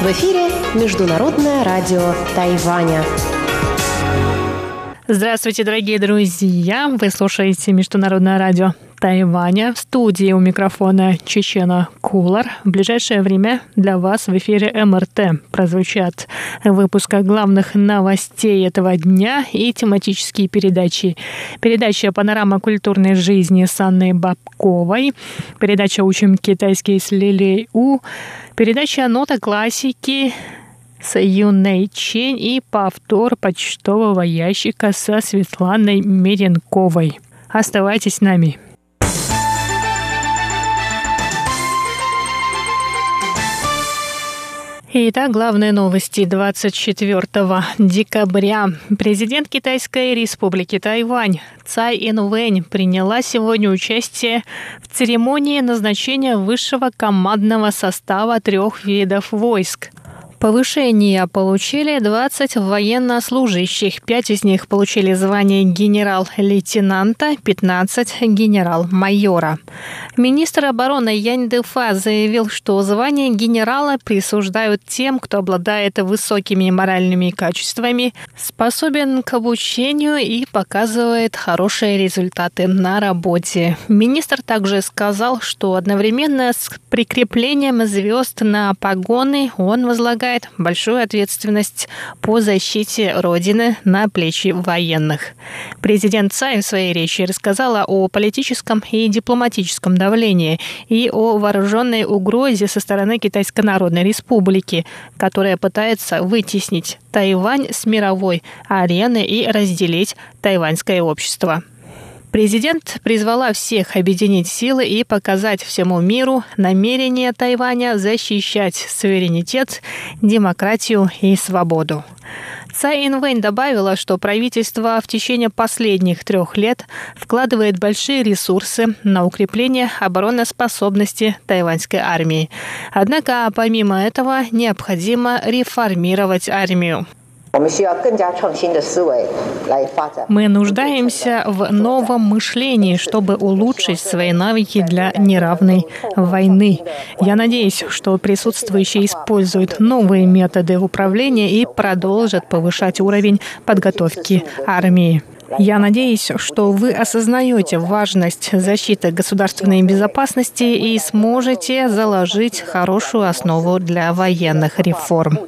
В эфире Международное радио Тайваня. Здравствуйте, дорогие друзья! Вы слушаете Международное радио Тайваня. В студии у микрофона Чечена Кулар. В ближайшее время для вас в эфире МРТ прозвучат выпуска главных новостей этого дня и тематические передачи. Передача «Панорама культурной жизни» с Анной Бабковой. Передача «Учим китайский с Лилей У». Передача «Нота классики» с Юной Чень и повтор почтового ящика со Светланой Меренковой. Оставайтесь с нами. Итак, главные новости 24 декабря. Президент Китайской республики Тайвань Цай Инвэнь приняла сегодня участие в церемонии назначения высшего командного состава трех видов войск Повышение получили 20 военнослужащих. Пять из них получили звание генерал-лейтенанта, 15 – генерал-майора. Министр обороны Янь Дефа заявил, что звание генерала присуждают тем, кто обладает высокими моральными качествами, способен к обучению и показывает хорошие результаты на работе. Министр также сказал, что одновременно с прикреплением звезд на погоны он возлагает возлагает большую ответственность по защите Родины на плечи военных. Президент Цай в своей речи рассказала о политическом и дипломатическом давлении и о вооруженной угрозе со стороны Китайской Народной Республики, которая пытается вытеснить Тайвань с мировой арены и разделить тайваньское общество. Президент призвала всех объединить силы и показать всему миру намерение Тайваня защищать суверенитет, демократию и свободу. Цай Инвэнь добавила, что правительство в течение последних трех лет вкладывает большие ресурсы на укрепление обороноспособности тайваньской армии. Однако, помимо этого, необходимо реформировать армию. Мы нуждаемся в новом мышлении, чтобы улучшить свои навыки для неравной войны. Я надеюсь, что присутствующие используют новые методы управления и продолжат повышать уровень подготовки армии. Я надеюсь, что вы осознаете важность защиты государственной безопасности и сможете заложить хорошую основу для военных реформ.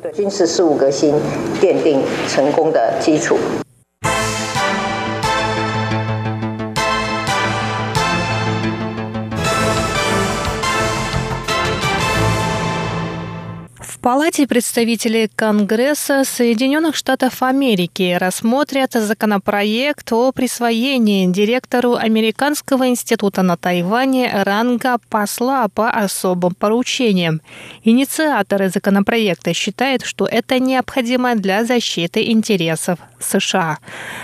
Палате представителей Конгресса Соединенных Штатов Америки рассмотрят законопроект о присвоении директору Американского института на Тайване ранга посла по особым поручениям. Инициаторы законопроекта считают, что это необходимо для защиты интересов США.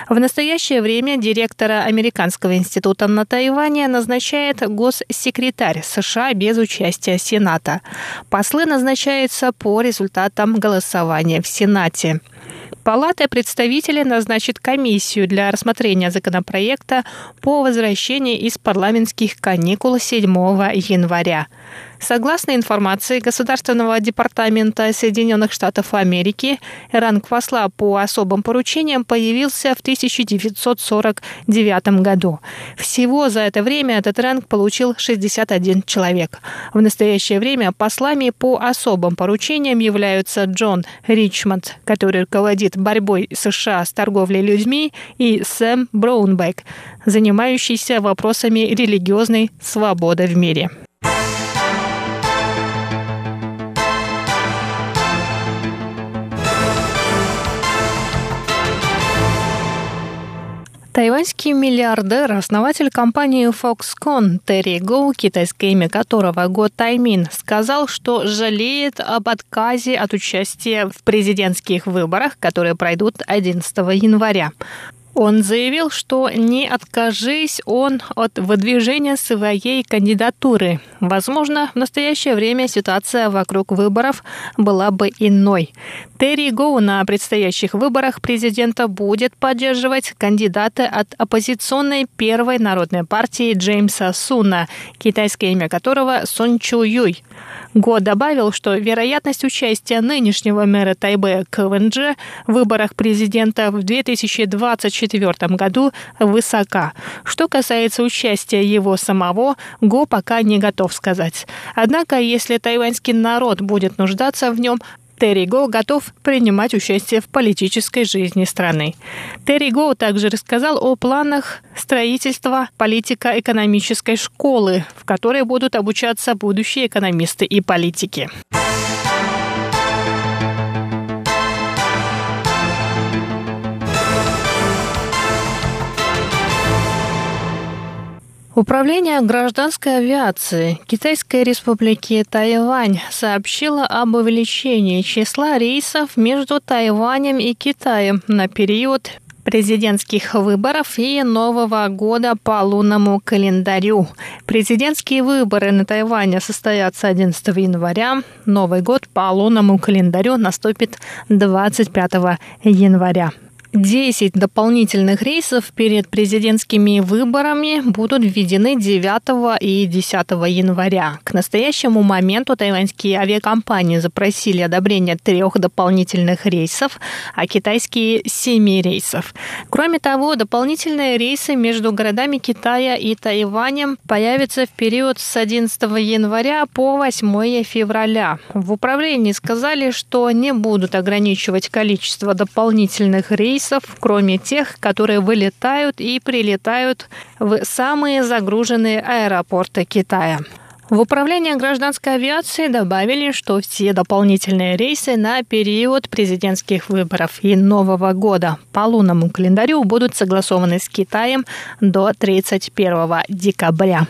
В настоящее время директора Американского института на Тайване назначает госсекретарь США без участия Сената. Послы назначаются по по результатам голосования в Сенате. Палата представителей назначит комиссию для рассмотрения законопроекта по возвращении из парламентских каникул 7 января. Согласно информации Государственного департамента Соединенных Штатов Америки, ранг посла по особым поручениям появился в 1949 году. Всего за это время этот ранг получил 61 человек. В настоящее время послами по особым поручениям являются Джон Ричмонд, который руководит борьбой США с торговлей людьми, и Сэм Браунбек, занимающийся вопросами религиозной свободы в мире. Тайваньский миллиардер, основатель компании Foxconn Терри Гоу, китайское имя которого Го Таймин, сказал, что жалеет об отказе от участия в президентских выборах, которые пройдут 11 января. Он заявил, что не откажись он от выдвижения своей кандидатуры. Возможно, в настоящее время ситуация вокруг выборов была бы иной. Терри Гоу на предстоящих выборах президента будет поддерживать кандидата от оппозиционной первой народной партии Джеймса Суна, китайское имя которого Сун Чу Юй. Го добавил, что вероятность участия нынешнего мэра Тайбе КВНЖ в выборах президента в 2024 году высока. Что касается участия его самого, Го пока не готов сказать. Однако, если тайваньский народ будет нуждаться в нем, Терри Го готов принимать участие в политической жизни страны. Терри Го также рассказал о планах строительства политико-экономической школы, в которой будут обучаться будущие экономисты и политики. Управление гражданской авиации Китайской республики Тайвань сообщило об увеличении числа рейсов между Тайванем и Китаем на период президентских выборов и Нового года по лунному календарю. Президентские выборы на Тайване состоятся 11 января. Новый год по лунному календарю наступит 25 января. 10 дополнительных рейсов перед президентскими выборами будут введены 9 и 10 января. К настоящему моменту тайваньские авиакомпании запросили одобрение трех дополнительных рейсов, а китайские – семи рейсов. Кроме того, дополнительные рейсы между городами Китая и Тайванем появятся в период с 11 января по 8 февраля. В управлении сказали, что не будут ограничивать количество дополнительных рейсов рейсов, кроме тех, которые вылетают и прилетают в самые загруженные аэропорты Китая. В управлении гражданской авиации добавили, что все дополнительные рейсы на период президентских выборов и Нового года по лунному календарю будут согласованы с Китаем до 31 декабря.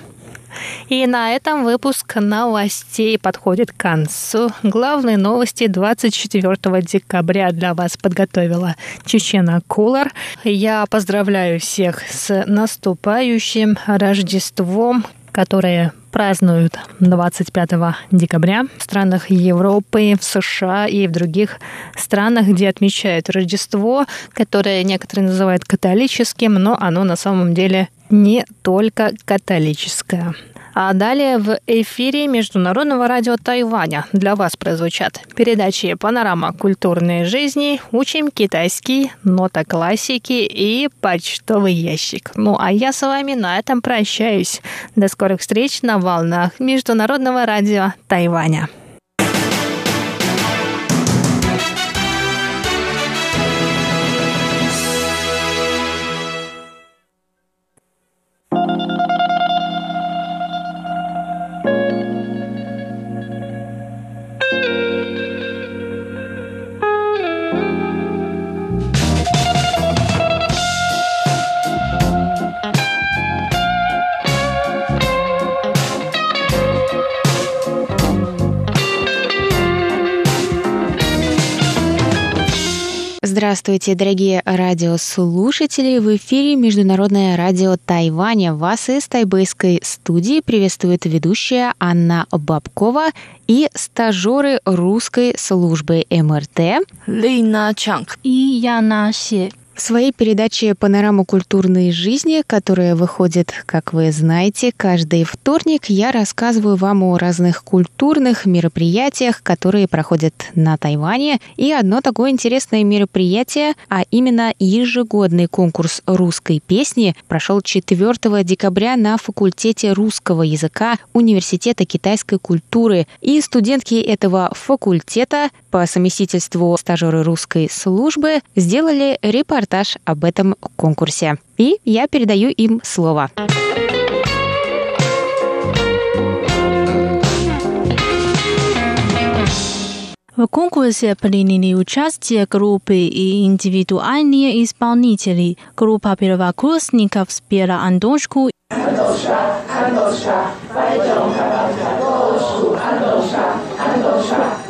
И на этом выпуск новостей подходит к концу. Главные новости 24 декабря для вас подготовила Чечена Кулар. Я поздравляю всех с наступающим Рождеством, которое празднуют 25 декабря в странах Европы, в США и в других странах, где отмечают Рождество, которое некоторые называют католическим, но оно на самом деле не только католическое. А далее в эфире Международного радио Тайваня для вас прозвучат передачи «Панорама культурной жизни», «Учим китайский», «Нота классики» и «Почтовый ящик». Ну а я с вами на этом прощаюсь. До скорых встреч на волнах Международного радио Тайваня. Здравствуйте, дорогие радиослушатели! В эфире Международное радио Тайваня. Вас из тайбэйской студии приветствует ведущая Анна Бабкова и стажеры русской службы МРТ Лина Чанг и Яна Се. В своей передаче «Панорама культурной жизни», которая выходит, как вы знаете, каждый вторник, я рассказываю вам о разных культурных мероприятиях, которые проходят на Тайване. И одно такое интересное мероприятие, а именно ежегодный конкурс русской песни, прошел 4 декабря на факультете русского языка Университета китайской культуры. И студентки этого факультета по совместительству стажеры русской службы сделали репортаж об этом конкурсе. И я передаю им слово. В конкурсе приняли участие группы и индивидуальные исполнители. Группа первокурсников спела Антошку. Антоша, Антоша, пойдем, Антоша, Антоша, пойдем,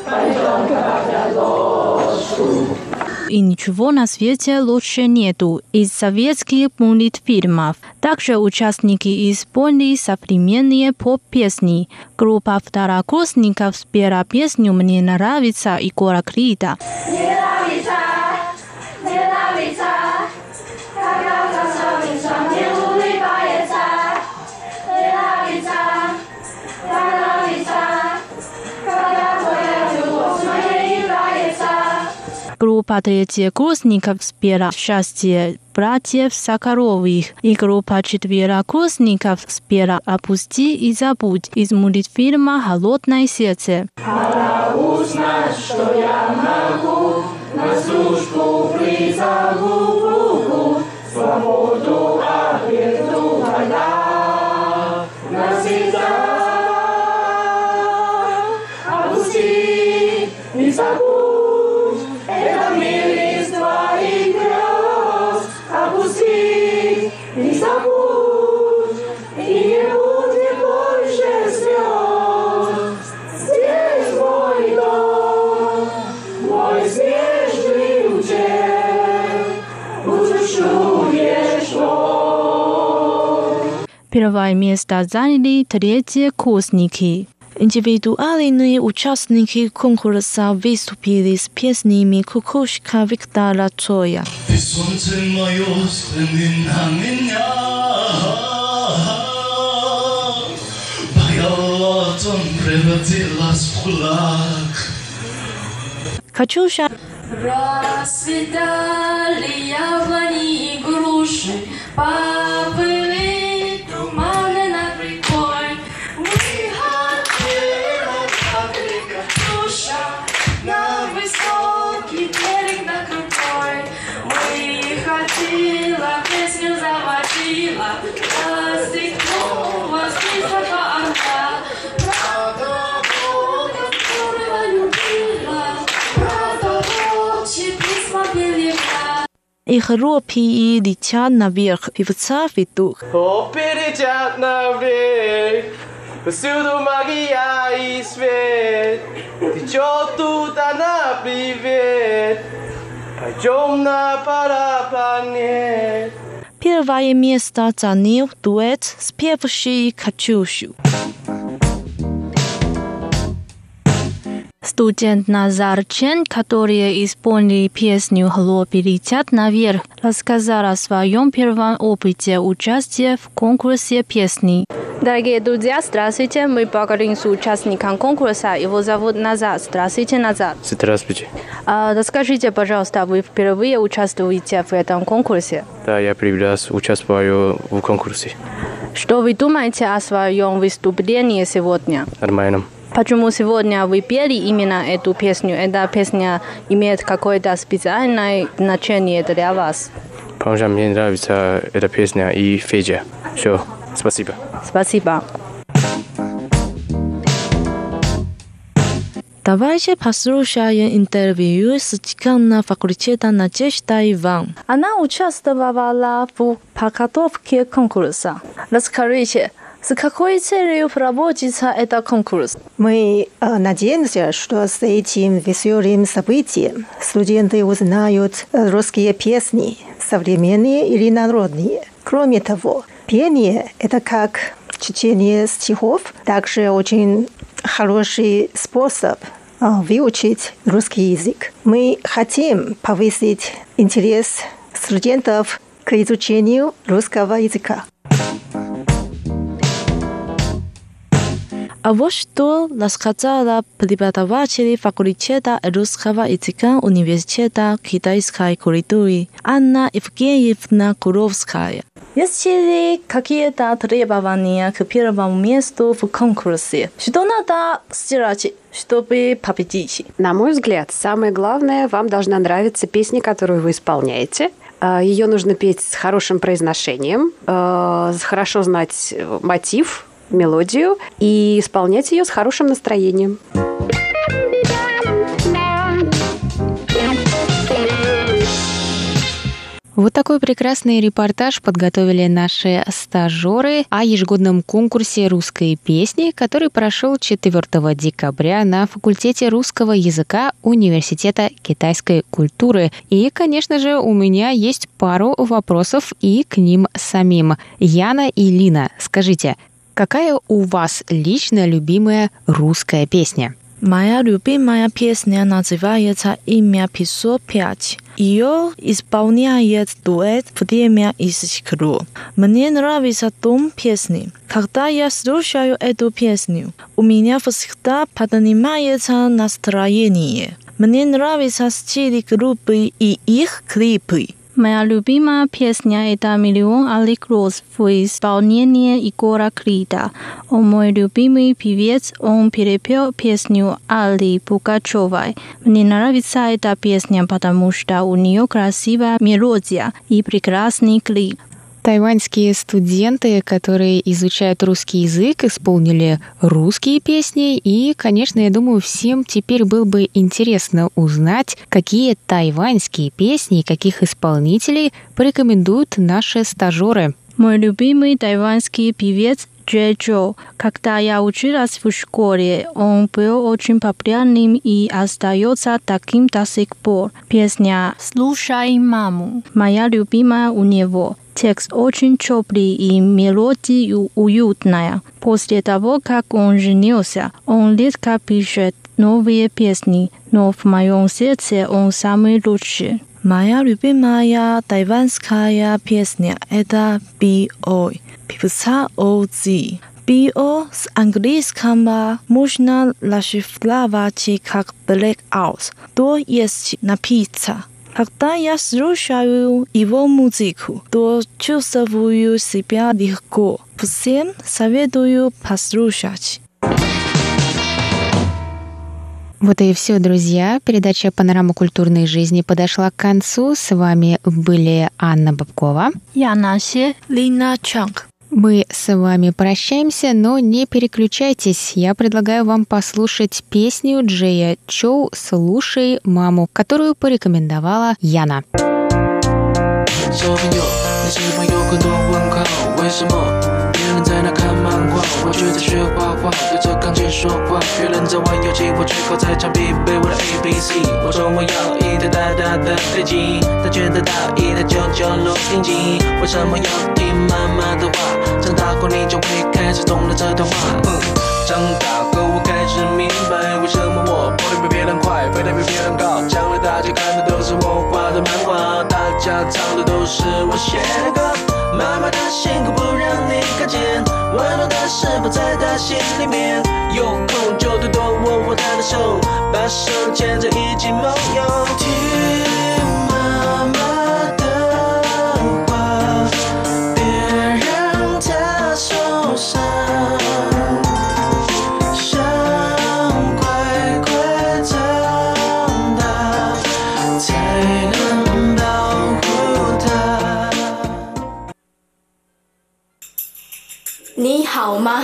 и ничего на свете лучше нету из советских мультфильмов. Также участники исполнили современные поп-песни. Группа второкурсников спела песню «Мне нравится» Егора Крида. Мне Группа третьекурсников спела «Счастье братьев Соколовых» и группа четверокурсников спела «Опусти и забудь» из мультфильма «Холодное сердце». Пора узнать, что я могу, на службу призову свободу Первое место заняли третьи курсники. Индивидуальные участники конкурса выступили с песнями «Кукушка Виктора Цоя». Качуша. Расцветали яблони и груши, поплыли Их ропи летят наверх, певца ведут. Ропи летят наверх, Повсюду магия и свет, Течет тут она привет, Пойдем на параплане. Первое место занял дуэт, спевший Катюшу. Студент Назар Чен, который исполнил песню «Хлопья летят наверх», рассказал о своем первом опыте участия в конкурсе песни. Дорогие друзья, здравствуйте. Мы поговорим с участником конкурса. Его зовут Назар. Здравствуйте, Назар. Здравствуйте. А, расскажите, пожалуйста, вы впервые участвуете в этом конкурсе? Да, я первый раз участвую в конкурсе. Что вы думаете о своем выступлении сегодня? Нормально. Почему сегодня вы пели именно эту песню? Эта песня имеет какое-то специальное значение для вас? Потому что мне нравится эта песня и Федя. Все, спасибо. Спасибо. Давайте послушаем интервью с деканом факультета Надежда Иван. Она участвовала в подготовке конкурса. Расскажите, с какой целью проводится этот конкурс? Мы э, надеемся, что с этим веселым событием студенты узнают русские песни, современные или народные. Кроме того, пение – это как чтение стихов, также очень хороший способ э, выучить русский язык. Мы хотим повысить интерес студентов к изучению русского языка. А вот что рассказала преподаватель факультета русского языка университета китайской культуры Анна Евгеньевна Куровская. Есть ли какие-то требования к первому месту в конкурсе? Что надо сделать, чтобы победить? На мой взгляд, самое главное, вам должна нравиться песня, которую вы исполняете. А, Ее нужно петь с хорошим произношением, а, хорошо знать мотив, мелодию и исполнять ее с хорошим настроением. Вот такой прекрасный репортаж подготовили наши стажеры о ежегодном конкурсе русской песни, который прошел 4 декабря на факультете русского языка Университета китайской культуры. И, конечно же, у меня есть пару вопросов и к ним самим. Яна и Лина, скажите, какая у вас лично любимая русская песня? Моя любимая песня называется «Имя Писо 5». Ее исполняет дуэт «Время из искру». Мне нравится том песни. Когда я слушаю эту песню, у меня всегда поднимается настроение. Мне нравятся стили группы и их клипы. Моя любимая песня – это «Миллион алых роз» в исполнении Егора Крида. Он мой любимый певец, он перепел песню Али Пугачевой. Мне нравится эта песня, потому что у нее красивая мелодия и прекрасный клип тайваньские студенты, которые изучают русский язык, исполнили русские песни. И, конечно, я думаю, всем теперь было бы интересно узнать, какие тайваньские песни каких исполнителей порекомендуют наши стажеры. Мой любимый тайваньский певец Джей Джо. Когда я училась в школе, он был очень популярным и остается таким до сих пор. Песня «Слушай маму» моя любимая у него. Текст очень теплый и мелодия уютная. После того, как он женился, он редко пишет новые песни, но в моем сердце он самый лучший. Моя любимая тайванская песня – это «B.O.» певца OZ. BO с английского можно расшифровать как Blackout, то есть напиться. Когда я слушаю его музыку, то чувствую себя легко. Всем советую послушать. Вот и все, друзья. Передача «Панорама культурной жизни» подошла к концу. С вами были Анна Бабкова. Я Наси. Лина Чанг. Мы с вами прощаемся, но не переключайтесь. Я предлагаю вам послушать песню Джея Чоу «Слушай маму», которую порекомендовала Яна. 喜欢有很多问号，为什么别人在那看漫画我却在学画画，对着钢琴说话。别人在玩游戏，我却靠在墙壁背我的 A B C。我说我要一台大大的飞机，他觉得他一台旧旧录音机。为什么要听妈妈的话？长大后你就会开始懂了这段话。长大后我开始明白，为什么我跑得比别人快，飞得比别人高。将来大家看的都是我画的漫画，大家唱的都是我写的歌。妈妈的辛苦不让你看见，温暖的是否在她心里面？有空就多多握握她的手，把手牵着一起梦游。听好吗？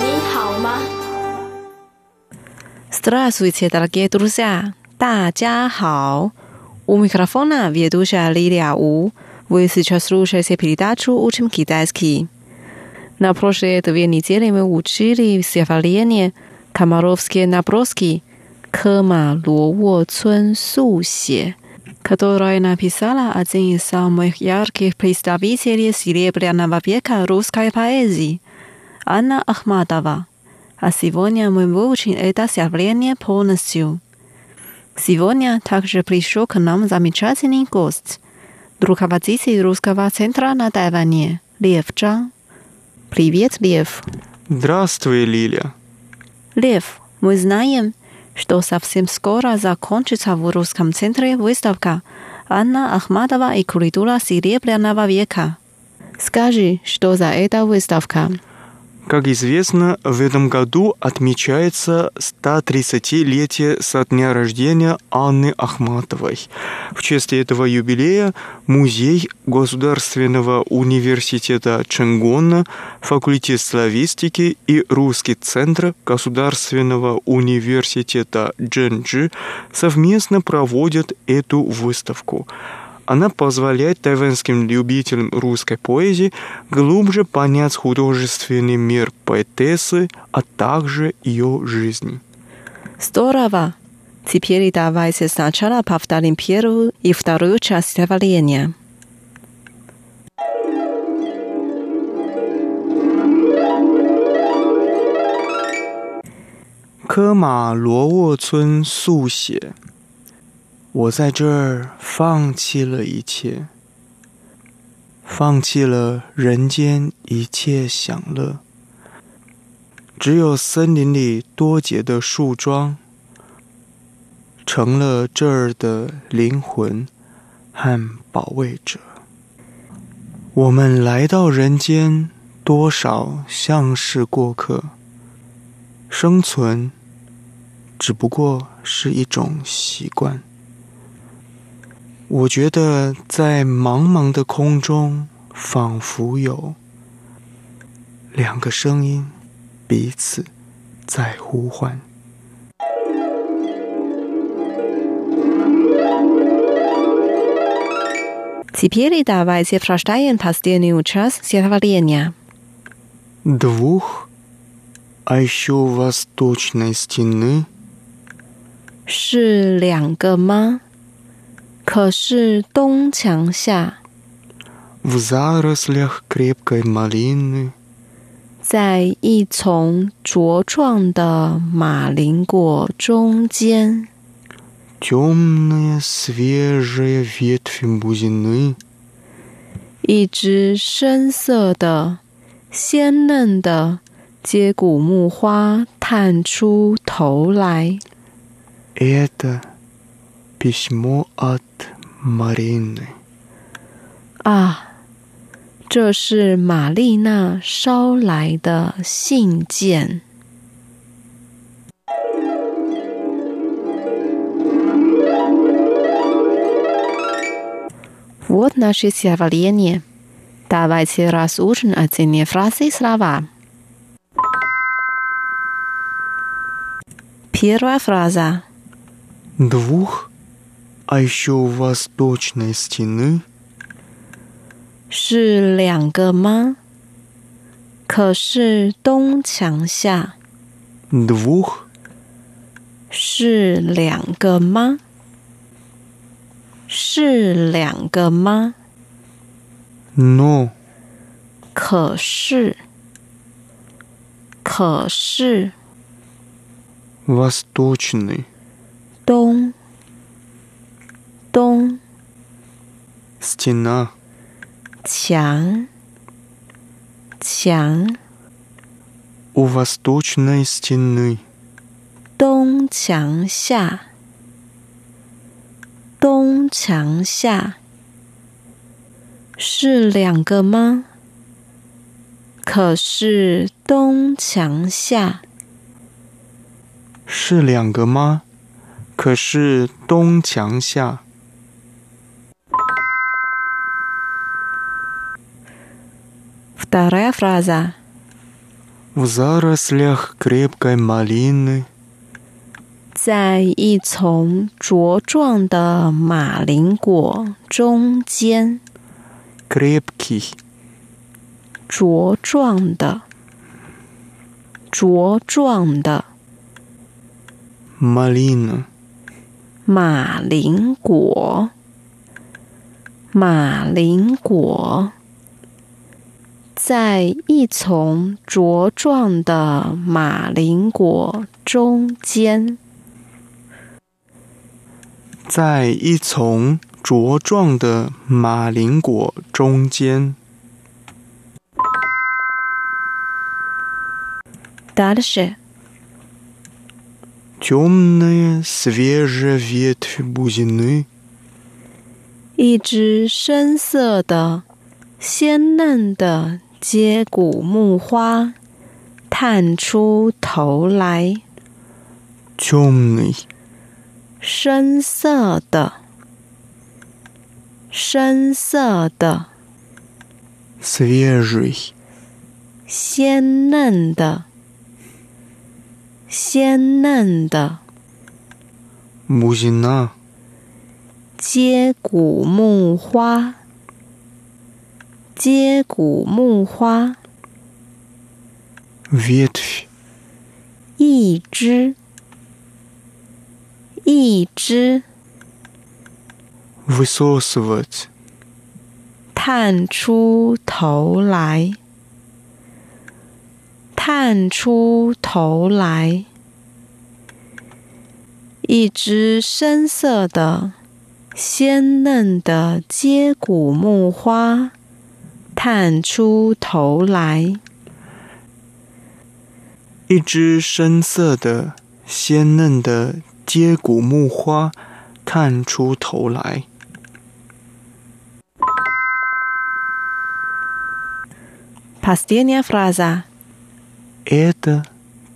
你好吗？Здравствуйте, дорогие друзья! 大家好！У микрофона ведущая Лилия У. Вы сейчас слушаете передачу «Учим китайский». На прошлые две недели мы учили стихотворение «Комаровские наброски» 科马罗沃村速写，которое написала один из самых ярких представителей серебряного века русской поэзии, Анна Ахматова. А сегодня мы выучим это стихотворение полностью. Сегодня также пришел к нам замечательный гость, руководитель русского центра на Тайване, Лев Чжан. Привет, Лев. Здравствуй, Лилия. Лев, мы знаем, что совсем скоро закончится в русском центре выставка Анна Ахматова и культура Серебряного века. Скажи, что за эта выставка? Как известно, в этом году отмечается 130-летие со дня рождения Анны Ахматовой. В честь этого юбилея Музей Государственного университета Ченгона, факультет славистики и Русский центр Государственного университета Дженджи совместно проводят эту выставку – она позволяет тайванским любителям русской поэзии глубже понять художественный мир поэтессы, а также ее жизнь. Здорово! Теперь давайте сначала повторим первую и вторую часть явления. Кэма Луо Цун Су 我在这儿放弃了一切，放弃了人间一切享乐，只有森林里多结的树桩，成了这儿的灵魂和保卫者。我们来到人间，多少像是过客，生存只不过是一种习惯。我觉得在茫茫的空中，仿佛有两个声音彼此在呼唤。Теперь давайте прочитаем последнюю часть стихотворения. Двух, а еще восточной стены 是两个吗？ 可是东墙下，в зарослях крепкой малины，在一丛茁壮的马铃果中间，темные свежие ветви бузины，一只深色的、鲜嫩的接骨木花探出头来。Это письмо от Марины。啊，这是玛丽娜捎来的信件。Вот наше стихотворение. Давайте разучим отдельные фразы и слова. Первая фраза. Двух а еще у восточной стены 是两个吗？可是东墙下 двух 是两个吗？是两个吗？No，可是，可是 восточный ，стена，墙，墙。У восточной стены，东墙下，东墙下，是两个吗？可是东墙下，是两个吗？可是东墙下。 Вторая фраза. В зарослях крепкой малины. 在一丛茁壮的马铃果中间。Крепкий. 茁壮的。茁壮的。Малина. 马铃果。马铃果。 在一丛茁壮的马铃果中间，在一丛茁壮的马铃果中间。Дальше. Темные свежие ветви бузины. 一只深色的、鲜嫩的。 接骨木花 探出头来。темный，深色的，深色的。свежий，鲜嫩的，鲜嫩的。бузина，接骨木花， 接骨木花。 ветвь，一只，一只。 высосывать，探出头来，探出头来。一只深色的、鲜嫩的接骨木花 探出头来。一只深色的、鲜嫩的接骨木花探出头来。 Последняя фраза. Это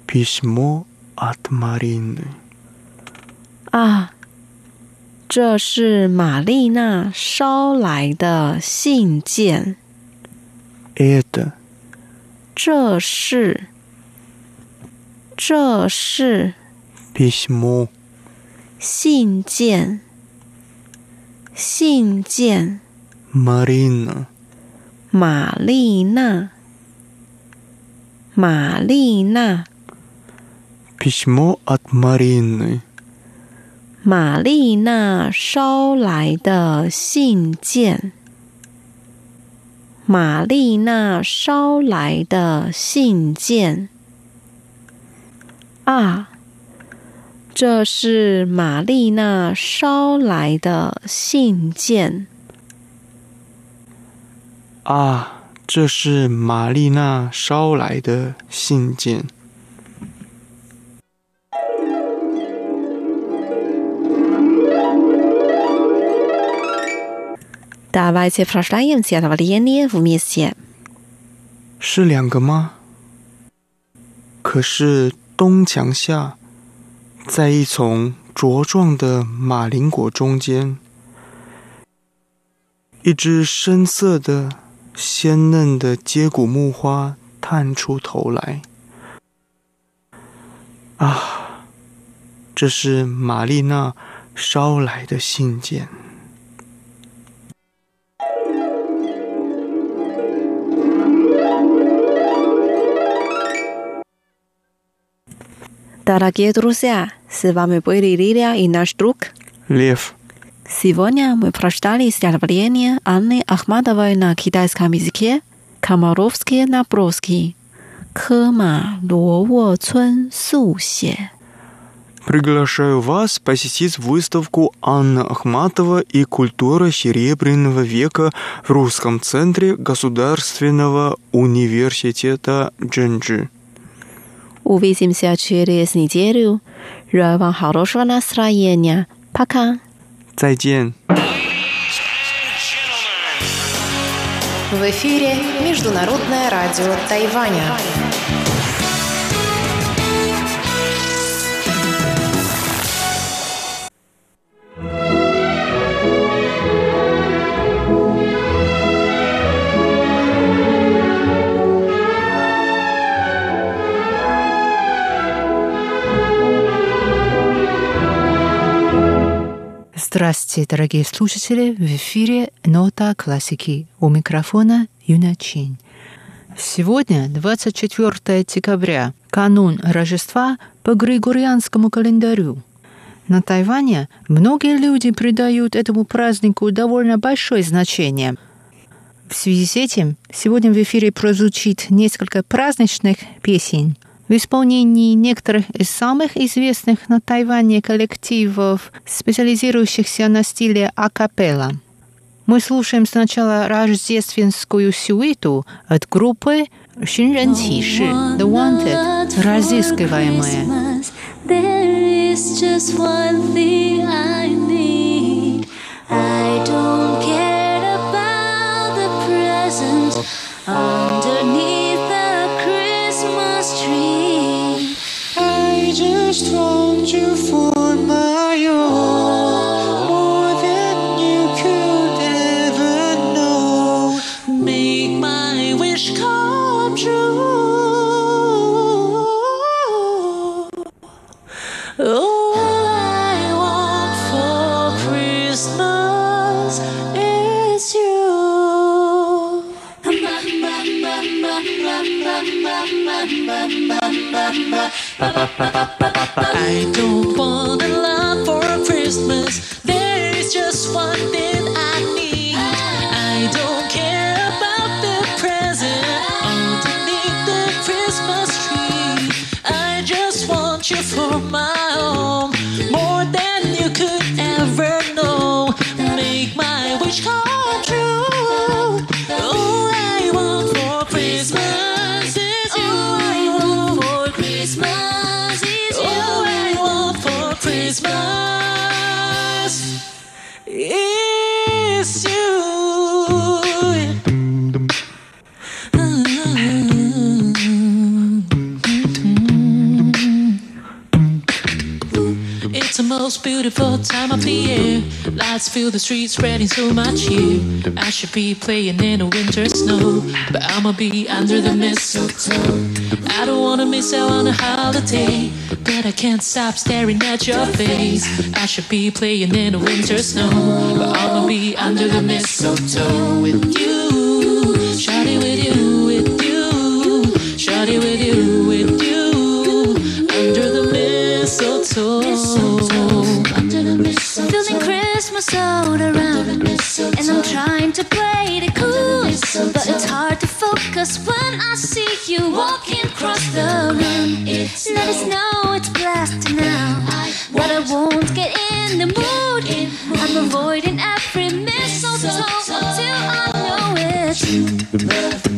письмо от Марины. 啊，这是玛丽娜捎来的信件。 Это 这是，这是 письмо 信件，信件。 Марина. 玛丽娜，玛丽娜， Письмо от Марины. 玛丽娜捎来的信件。 玛丽娜捎来的信件。啊，这是玛丽娜捎来的信件。啊，这是玛丽娜捎来的信件。大白菜发出来呀你要他把你眼睛捂灭先是两个吗？可是东墙下在一丛茁壮的马铃果中间一只深色的鲜嫩的接骨木花探出头来。啊这是玛丽娜捎来的信件。Дорогие друзья, с вами были Лилия и наш друг Лев. Сегодня мы прочитали стихотворение Анны Ахмадовой на китайском языке «Комаровские наброски». Кэма Луо Цун Сусе. Приглашаю вас посетить выставку Анна Ахматова и культура Серебряного века в Русском центре Государственного университета Джинджи. Увидимся через неделю. Желаю вам хорошего настроения. Пока. 再见。В эфире Международное радио Тайваня. Здравствуйте, дорогие слушатели! В эфире «Нота классики». У микрофона Юна Чин. Сегодня 24 декабря, канун Рождества по Григорианскому календарю. На Тайване многие люди придают этому празднику довольно большое значение. В связи с этим сегодня в эфире прозвучит несколько праздничных песен в исполнении некоторых из самых известных на Тайване коллективов, специализирующихся на стиле акапелла. Мы слушаем сначала рождественскую сюиту от группы Шинрен Тиши The Wanted, разыскиваемые. There is just one thing I need. I don't care about the presents underneath just found you for my own, more than you could ever know. Make my wish come true. All I want for Christmas is you. I don't want a lot for Christmas. There is just one thing I need. I don't care about the present underneath the Christmas tree. I just want you for my beautiful time of the year. Lights fill the streets, spreading so much cheer. I should be playing in the winter snow, but I'ma be under the mistletoe. I don't wanna miss out on a holiday, but I can't stop staring at your face. I should be playing in the winter snow, but I'ma be under the mistletoe with you, shawty with you, with you, shawty with you, with you, under the mistletoe. Christmas all around, and I'm trying to play it cool, but it's hard to focus when I see you walking across the room. Let us know it's blasting now, but I won't get in the mood. I'm avoiding every mistletoe until I know it's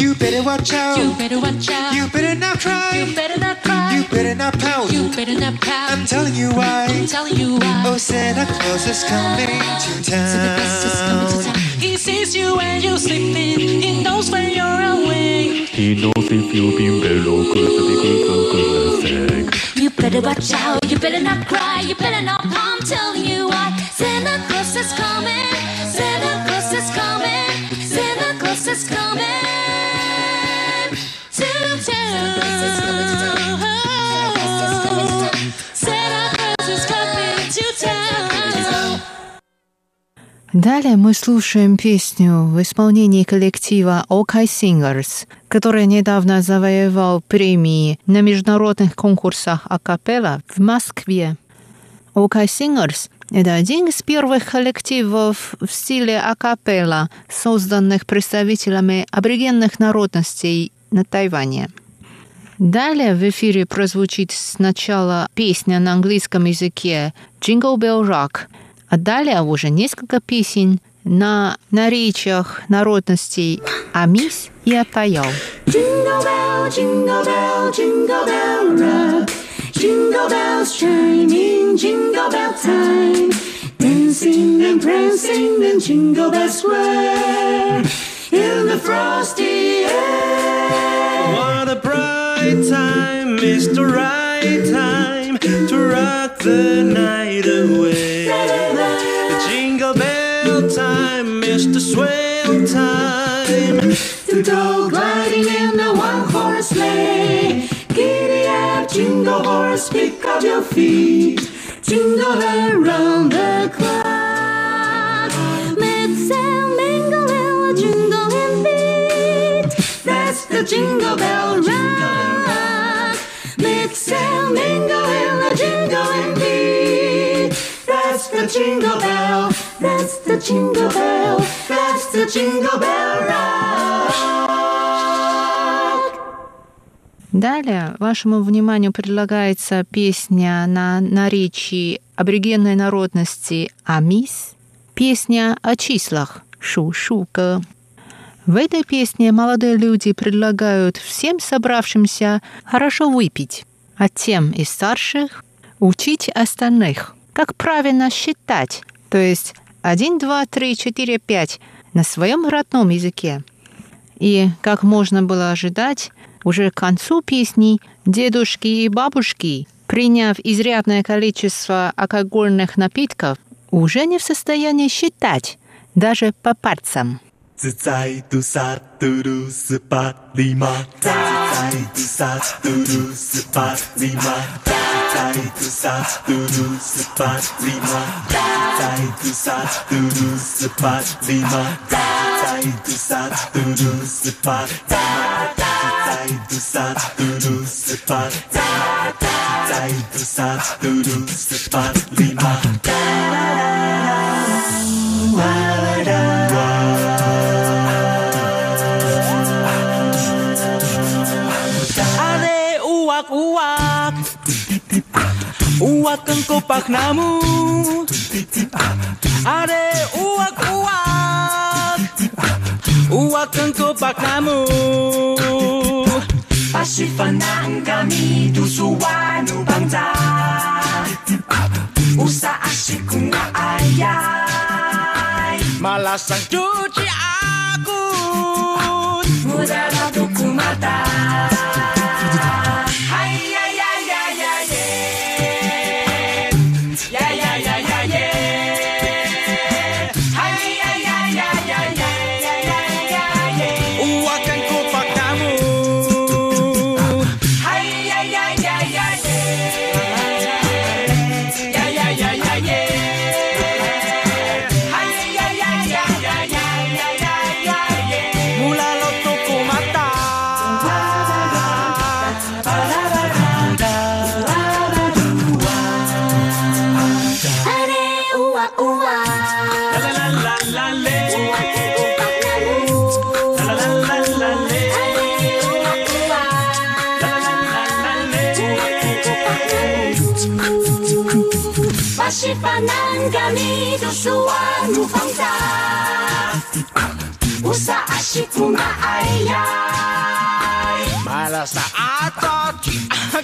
You better watch out. You better watch out. You better not cry. You better not cry. You better not pout. You better not pout. I'm telling you why. I'm telling you why. Oh, Santa Claus is coming to town. He sees you when you're sleeping. He knows when you're awake. He knows if you've been below cause because for goodness sake. You better watch out, you better not cry, you better not. I'm telling you why. Santa Claus is coming, Santa Далее мы слушаем песню в исполнении коллектива OK Singers, который недавно завоевал премии на международных конкурсах акапелла в Москве. OK Singers – это один из первых коллективов в стиле акапелла, созданных представителями аборигенных народностей на Тайване. Далее в эфире прозвучит сначала песня на английском языке «Jingle Bell Rock», а далее уже несколько песен на наречиях народностей Амис и Атаял. Jingle bell, jingle bell, jingle bell rock. Jingle bells chiming, jingle bell time. Dancing and prancing in Jingle Bell Square. In the frosty air. What a bright time, it's the right time to rock the night away. Jingle bell time, the swell time To go gliding in the one horse sleigh. Giddy up, jingle horse, pick up your feet. Jingle jingle bell. That's the jingle bell. That's the jingle bell rock. Далее вашему вниманию предлагается песня на наречии аборигенной народности Амис, песня о числах Шу-Шу-Ка. В этой песне молодые люди предлагают всем собравшимся хорошо выпить, а тем из старших учить остальных, как правильно считать, то есть 1, 2, 3, 4, 5 на своем родном языке. И, как можно было ожидать, уже к концу песни дедушки и бабушки, приняв изрядное количество алкогольных напитков, уже не в состоянии считать, даже по пальцам. 自在嘟萨嘟噜斯巴里玛，自在嘟萨嘟噜斯巴里玛，自在嘟萨嘟噜斯巴里玛，自在嘟萨嘟噜斯巴里玛，自在嘟萨嘟噜斯巴里玛，自在嘟萨嘟噜斯巴里玛，自在嘟萨嘟噜斯巴里玛。 Uwak kupak namu Are uwak uwak Uwak kupak namu Pasifanang kami dusuanu bangsa. Usa asyik kung ayay Malasang cuci aku. Muda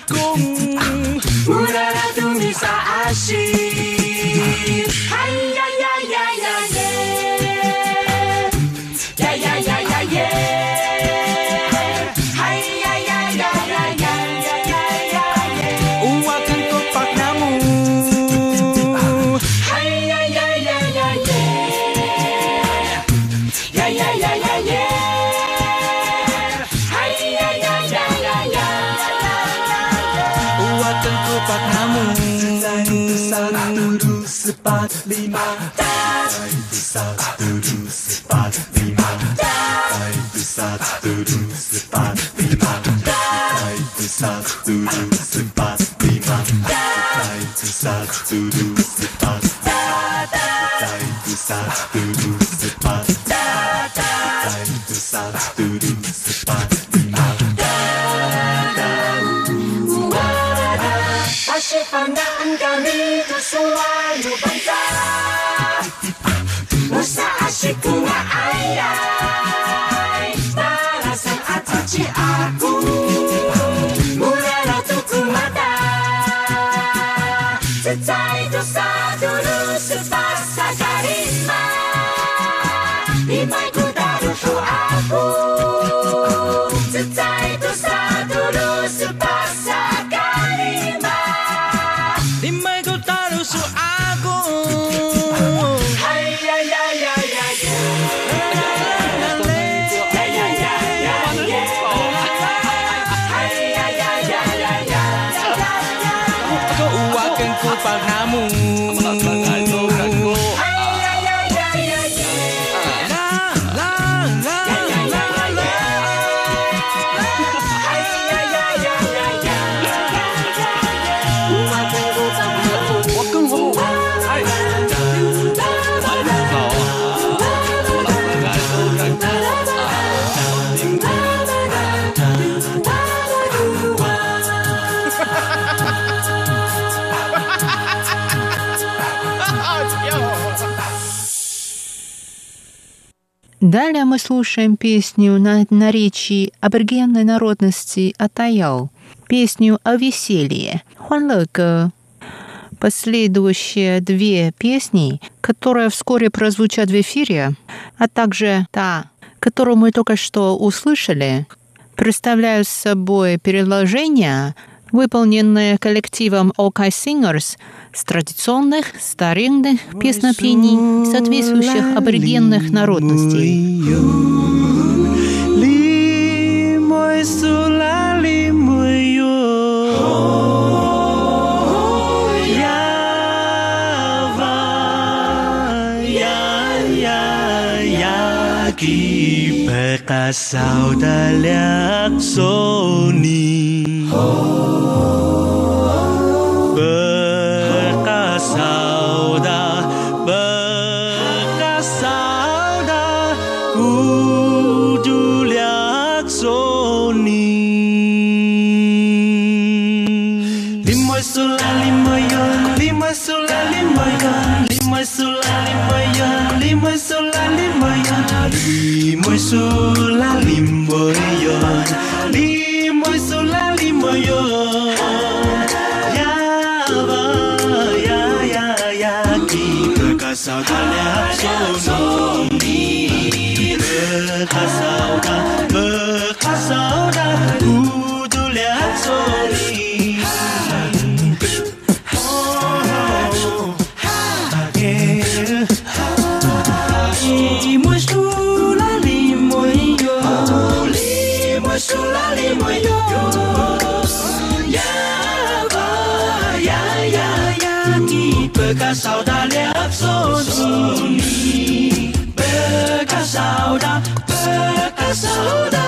tikung Murah dunia asing 是八里马，爱的萨嘟嘟是八里马，爱的萨嘟嘟是八里马，爱的萨嘟嘟是八里马，爱的萨嘟嘟是八里马，爱的萨嘟嘟是八里马，爱的萨嘟嘟是八里马。I should find out and got me to survive. Jai, Tarasan Atachi Aku. Далее мы слушаем песню на наречии аборигенной народности Атаял, песню о веселье, Хуанлэгэ. последующие две песни, которые вскоре прозвучат в эфире, а также та, которую мы только что услышали, представляют собой переложения, выполненные коллективом OK Singers с традиционных старинных песнопений соответствующих аборигенных народностей. Li moi su la mới số la li mới ya đi mới la li mới ya đi mới la li mới ya ya ya ya ya ki ka sao ta le đi ka sao ta ka sao ta u tu le so Beka saudade absoni Beka saudade Beka saudade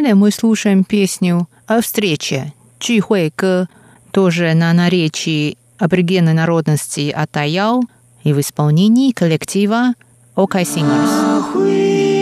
Далее мы слушаем песню о встрече Чуйхуэй Гэ, тоже на наречии аборигенной народности Атаял и в исполнении коллектива OK Singers.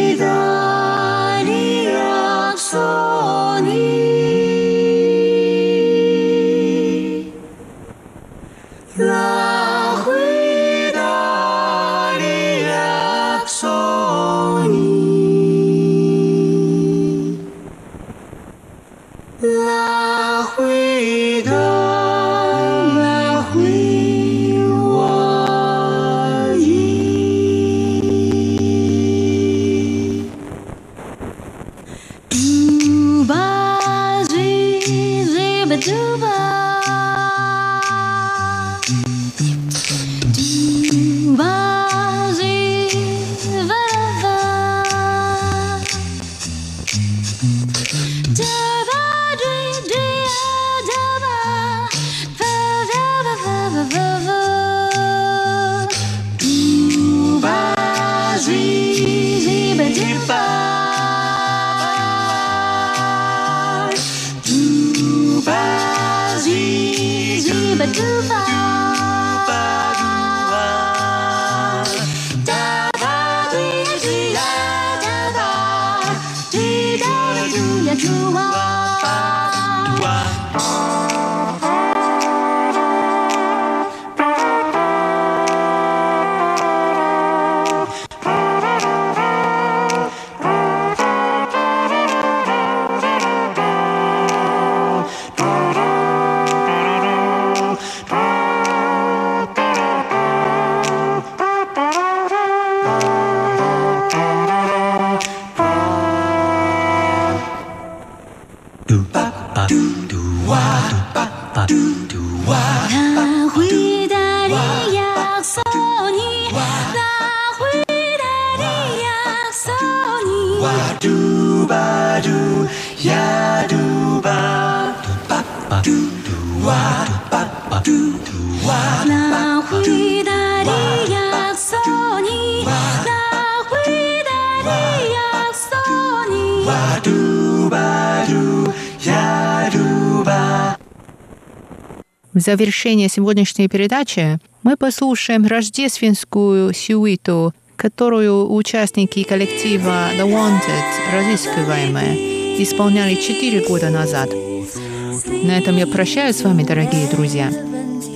Завершение сегодняшней передачи мы послушаем рождественскую сюиту, которую участники коллектива The Wanted, разыскиваемые, исполняли четыре года назад. На этом я прощаюсь с вами, дорогие друзья.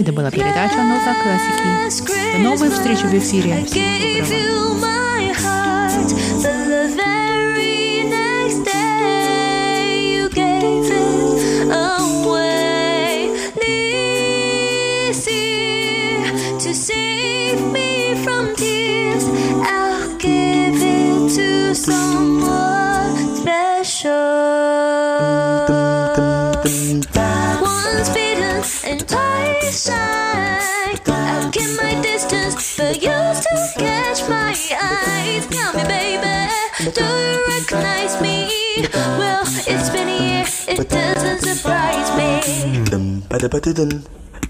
Это была передача «Нота классики». До новой встречи в эфире. Всего доброго. To save me from tears, I'll give it to someone special. Once bitten and twice shy. I'll keep my distance, but you still catch my eyes. Tell me, baby, do you recognize me? Well, it's been a year, it doesn't surprise me.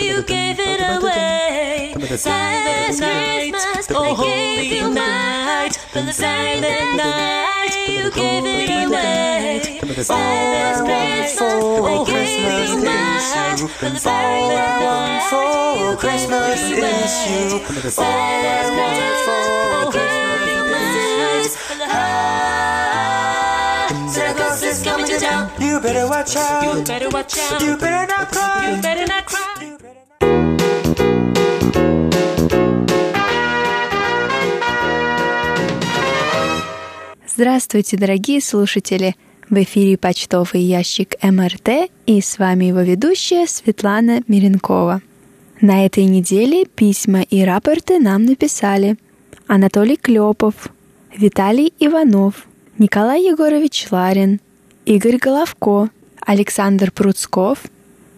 you gave it away. Silent Christmas, oh holy night. Silent night, you gave it away. Silent Christmas, I gave you. All I want for Christmas is you. All I want for Christmas is you. Is coming to town. You better watch out. You better watch out. You better not cry. You better not cry. Здравствуйте, дорогие слушатели! В эфире почтовый ящик МРТ и с вами его ведущая Светлана Миренкова. На этой неделе письма и рапорты нам написали Анатолий Клепов, Виталий Иванов, Николай Егорович Ларин, Игорь Головко, Александр Пруцков,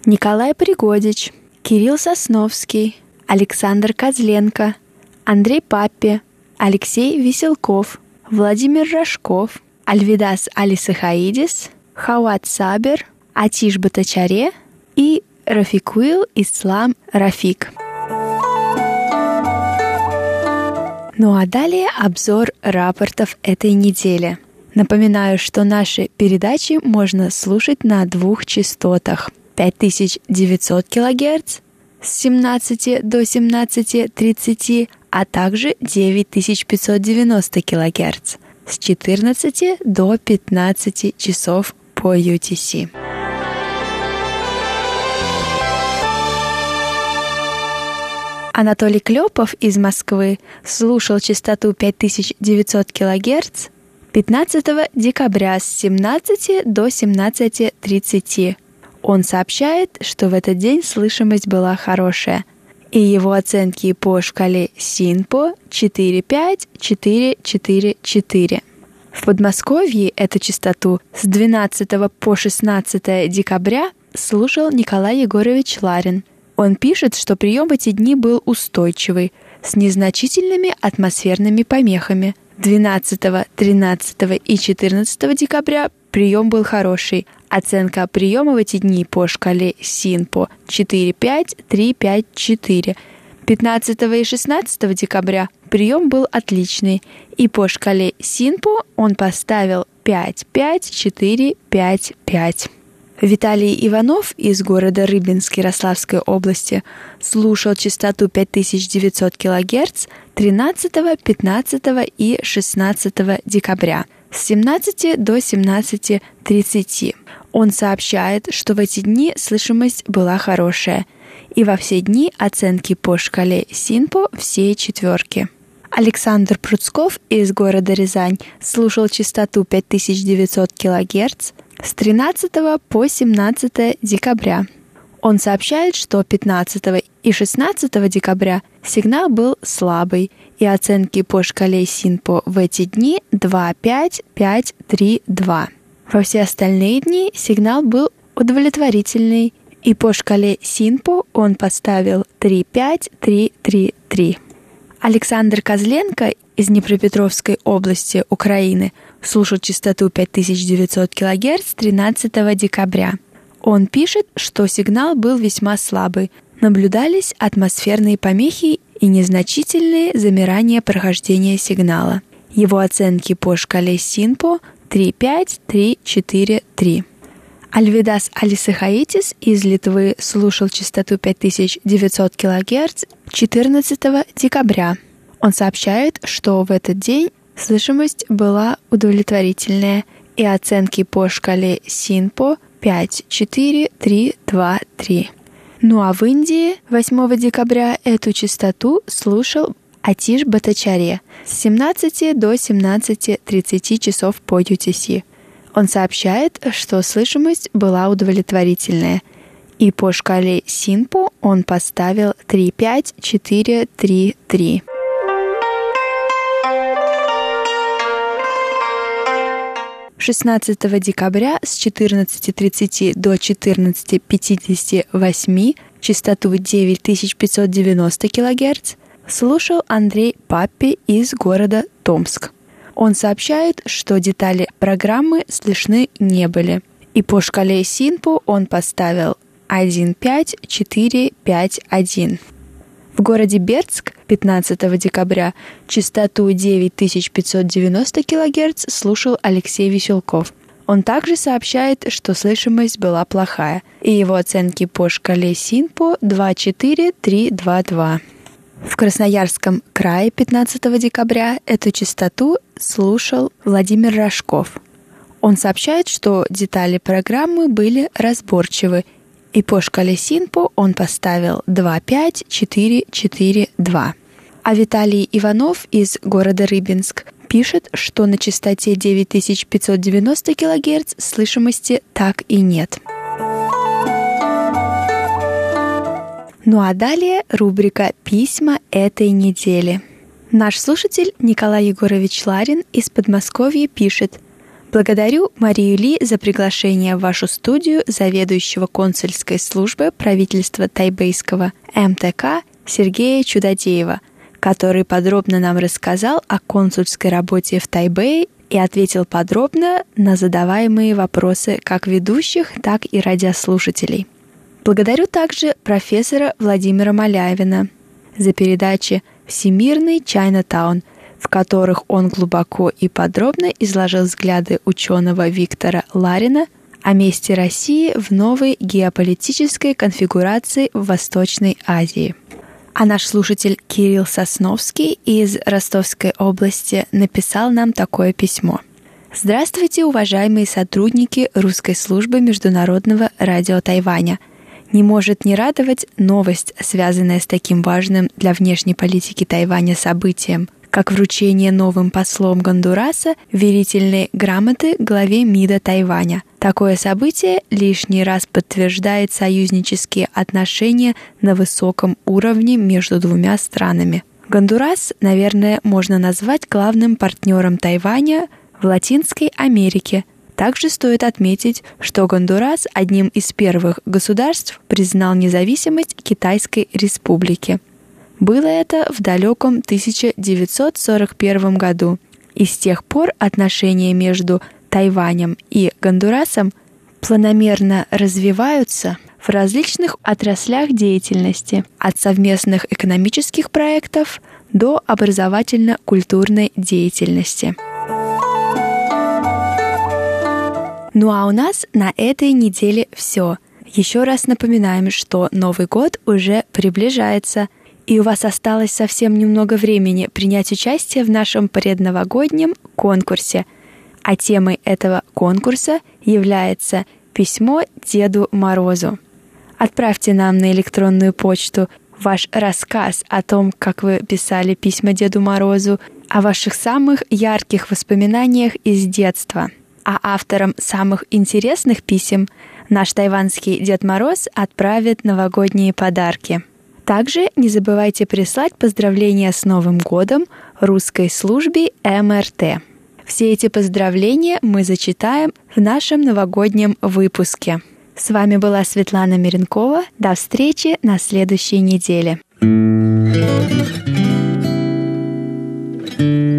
Николай Пригодич, Кирилл Сосновский, Александр Козленко, Андрей Паппе, Алексей Веселков, Владимир Рожков, Альвидас Алисахаидис, Хауат Сабер, Атиш Батачаре и Рафикуил Ислам Рафик. Ну а далее обзор рапортов этой недели. Напоминаю, что наши передачи можно слушать на двух частотах. 5900 кГц с 17 до 17.30, а также 9590 кГц с 14 до 15 часов по UTC. Анатолий Клепов из Москвы слушал частоту 5900 кГц 15 декабря с 17 до 17.30. Он сообщает, что в этот день слышимость была хорошая, и его оценки по шкале СИНПО 45444. В Подмосковье эту частоту с 12 по 16 декабря слушал Николай Егорович Ларин. Он пишет, что прием в эти дни был устойчивый, с незначительными атмосферными помехами. 12, 13 и 14 декабря прием был хороший. Оценка приема в эти дни по шкале СИНПО 4-5-3-5-4. 15 и 16 декабря прием был отличный, и по шкале СИНПО он поставил 5-5-4-5-5. Виталий Иванов из города Рыбинск Ярославской области слушал частоту 5900 кГц 13, 15 и 16 декабря с 17 до 17.30. Он сообщает, что в эти дни слышимость была хорошая, и во все дни оценки по шкале СИНПО все четверки. Александр Пруцков из города Рязань слушал частоту 5900 кГц с 13 по 17 декабря. Он сообщает, что 15 и 16 декабря сигнал был слабый, и оценки по шкале Синпо в эти дни 2, 5, 5, 3, 2. Во все остальные дни сигнал был удовлетворительный, и по шкале Синпо он поставил 3, 5, 3, 3, 3. Александр Козленко из Днепропетровской области Украины слушал частоту 5900 кГц 13 декабря. Он пишет, что сигнал был весьма слабый, наблюдались атмосферные помехи и незначительные замирания прохождения сигнала. Его оценки по шкале Синпо 3,5, 3, 4, 3. Альвидас Алисахаитис из Литвы слушал частоту 5900 кГц 14 декабря. Он сообщает, что в этот день слышимость была удовлетворительная, и оценки по шкале Синпо 5, 4, 3, 2, 3. Ну а в Индии 8 декабря эту частоту слушал Атиш Батачаре с 17 до 17.30 часов по UTC. Он сообщает, что слышимость была удовлетворительная, и по шкале Синпо он поставил 3, 4, 3, 3. 16 декабря с 14.30 до 14.58 частоту 9590 кГц слушал Андрей Паппи из города Томск. Он сообщает, что детали программы слышны не были. И по шкале Синпо он поставил 15451. В городе Бердск 15 декабря частоту 9590 кГц слушал Алексей Веселков. Он также сообщает, что слышимость была плохая, и его оценки по шкале Синпо 24322. В Красноярском крае 15 декабря эту частоту слушал Владимир Рожков. Он сообщает, что детали программы были разборчивы и по шкале Синпо он поставил 25442. А Виталий Иванов из города Рыбинск пишет, что на частоте 9590 кГц слышимости так и нет. Ну а далее рубрика «Письма этой недели». Наш слушатель Николай Егорович Ларин из Подмосковья пишет – Благодарю Марию Ли за приглашение в вашу студию заведующего консульской службы правительства тайбейского МТК Сергея Чудодеева, который подробно нам рассказал о консульской работе в Тайбэе и ответил подробно на задаваемые вопросы как ведущих, так и радиослушателей. Благодарю также профессора Владимира Маляевина за передачи «Всемирный Чайна-таун», в которых он глубоко и подробно изложил взгляды ученого Виктора Ларина о месте России в новой геополитической конфигурации в Восточной Азии. А наш слушатель Кирилл Сосновский из Ростовской области написал нам такое письмо. Здравствуйте, уважаемые сотрудники русской службы Международного радио Тайваня. Не может не радовать новость, связанная с таким важным для внешней политики Тайваня событием как вручение новым послом Гондураса верительной грамоты главе МИДа Тайваня. Такое событие лишний раз подтверждает союзнические отношения на высоком уровне между двумя странами. Гондурас, наверное, можно назвать главным партнером Тайваня в Латинской Америке. Также стоит отметить, что Гондурас одним из первых государств признал независимость Китайской Республики. Было это в далеком 1941 году, и с тех пор отношения между Тайванем и Гондурасом планомерно развиваются в различных отраслях деятельности, от совместных экономических проектов до образовательно-культурной деятельности. Ну а у нас на этой неделе все. Еще раз напоминаем, что Новый год уже приближается – и у вас осталось совсем немного времени принять участие в нашем предновогоднем конкурсе. А темой этого конкурса является письмо Деду Морозу. Отправьте нам на электронную почту ваш рассказ о том, как вы писали письма Деду Морозу, о ваших самых ярких воспоминаниях из детства а авторам самых интересных писем наш тайванский Дед Мороз отправит новогодние подарки. Также не забывайте прислать поздравления с Новым годом русской службе МРТ. Все эти поздравления мы зачитаем в нашем новогоднем выпуске. С вами была Светлана Меренкова. До встречи на следующей неделе. thank you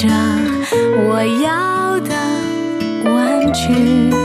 着我要的玩具。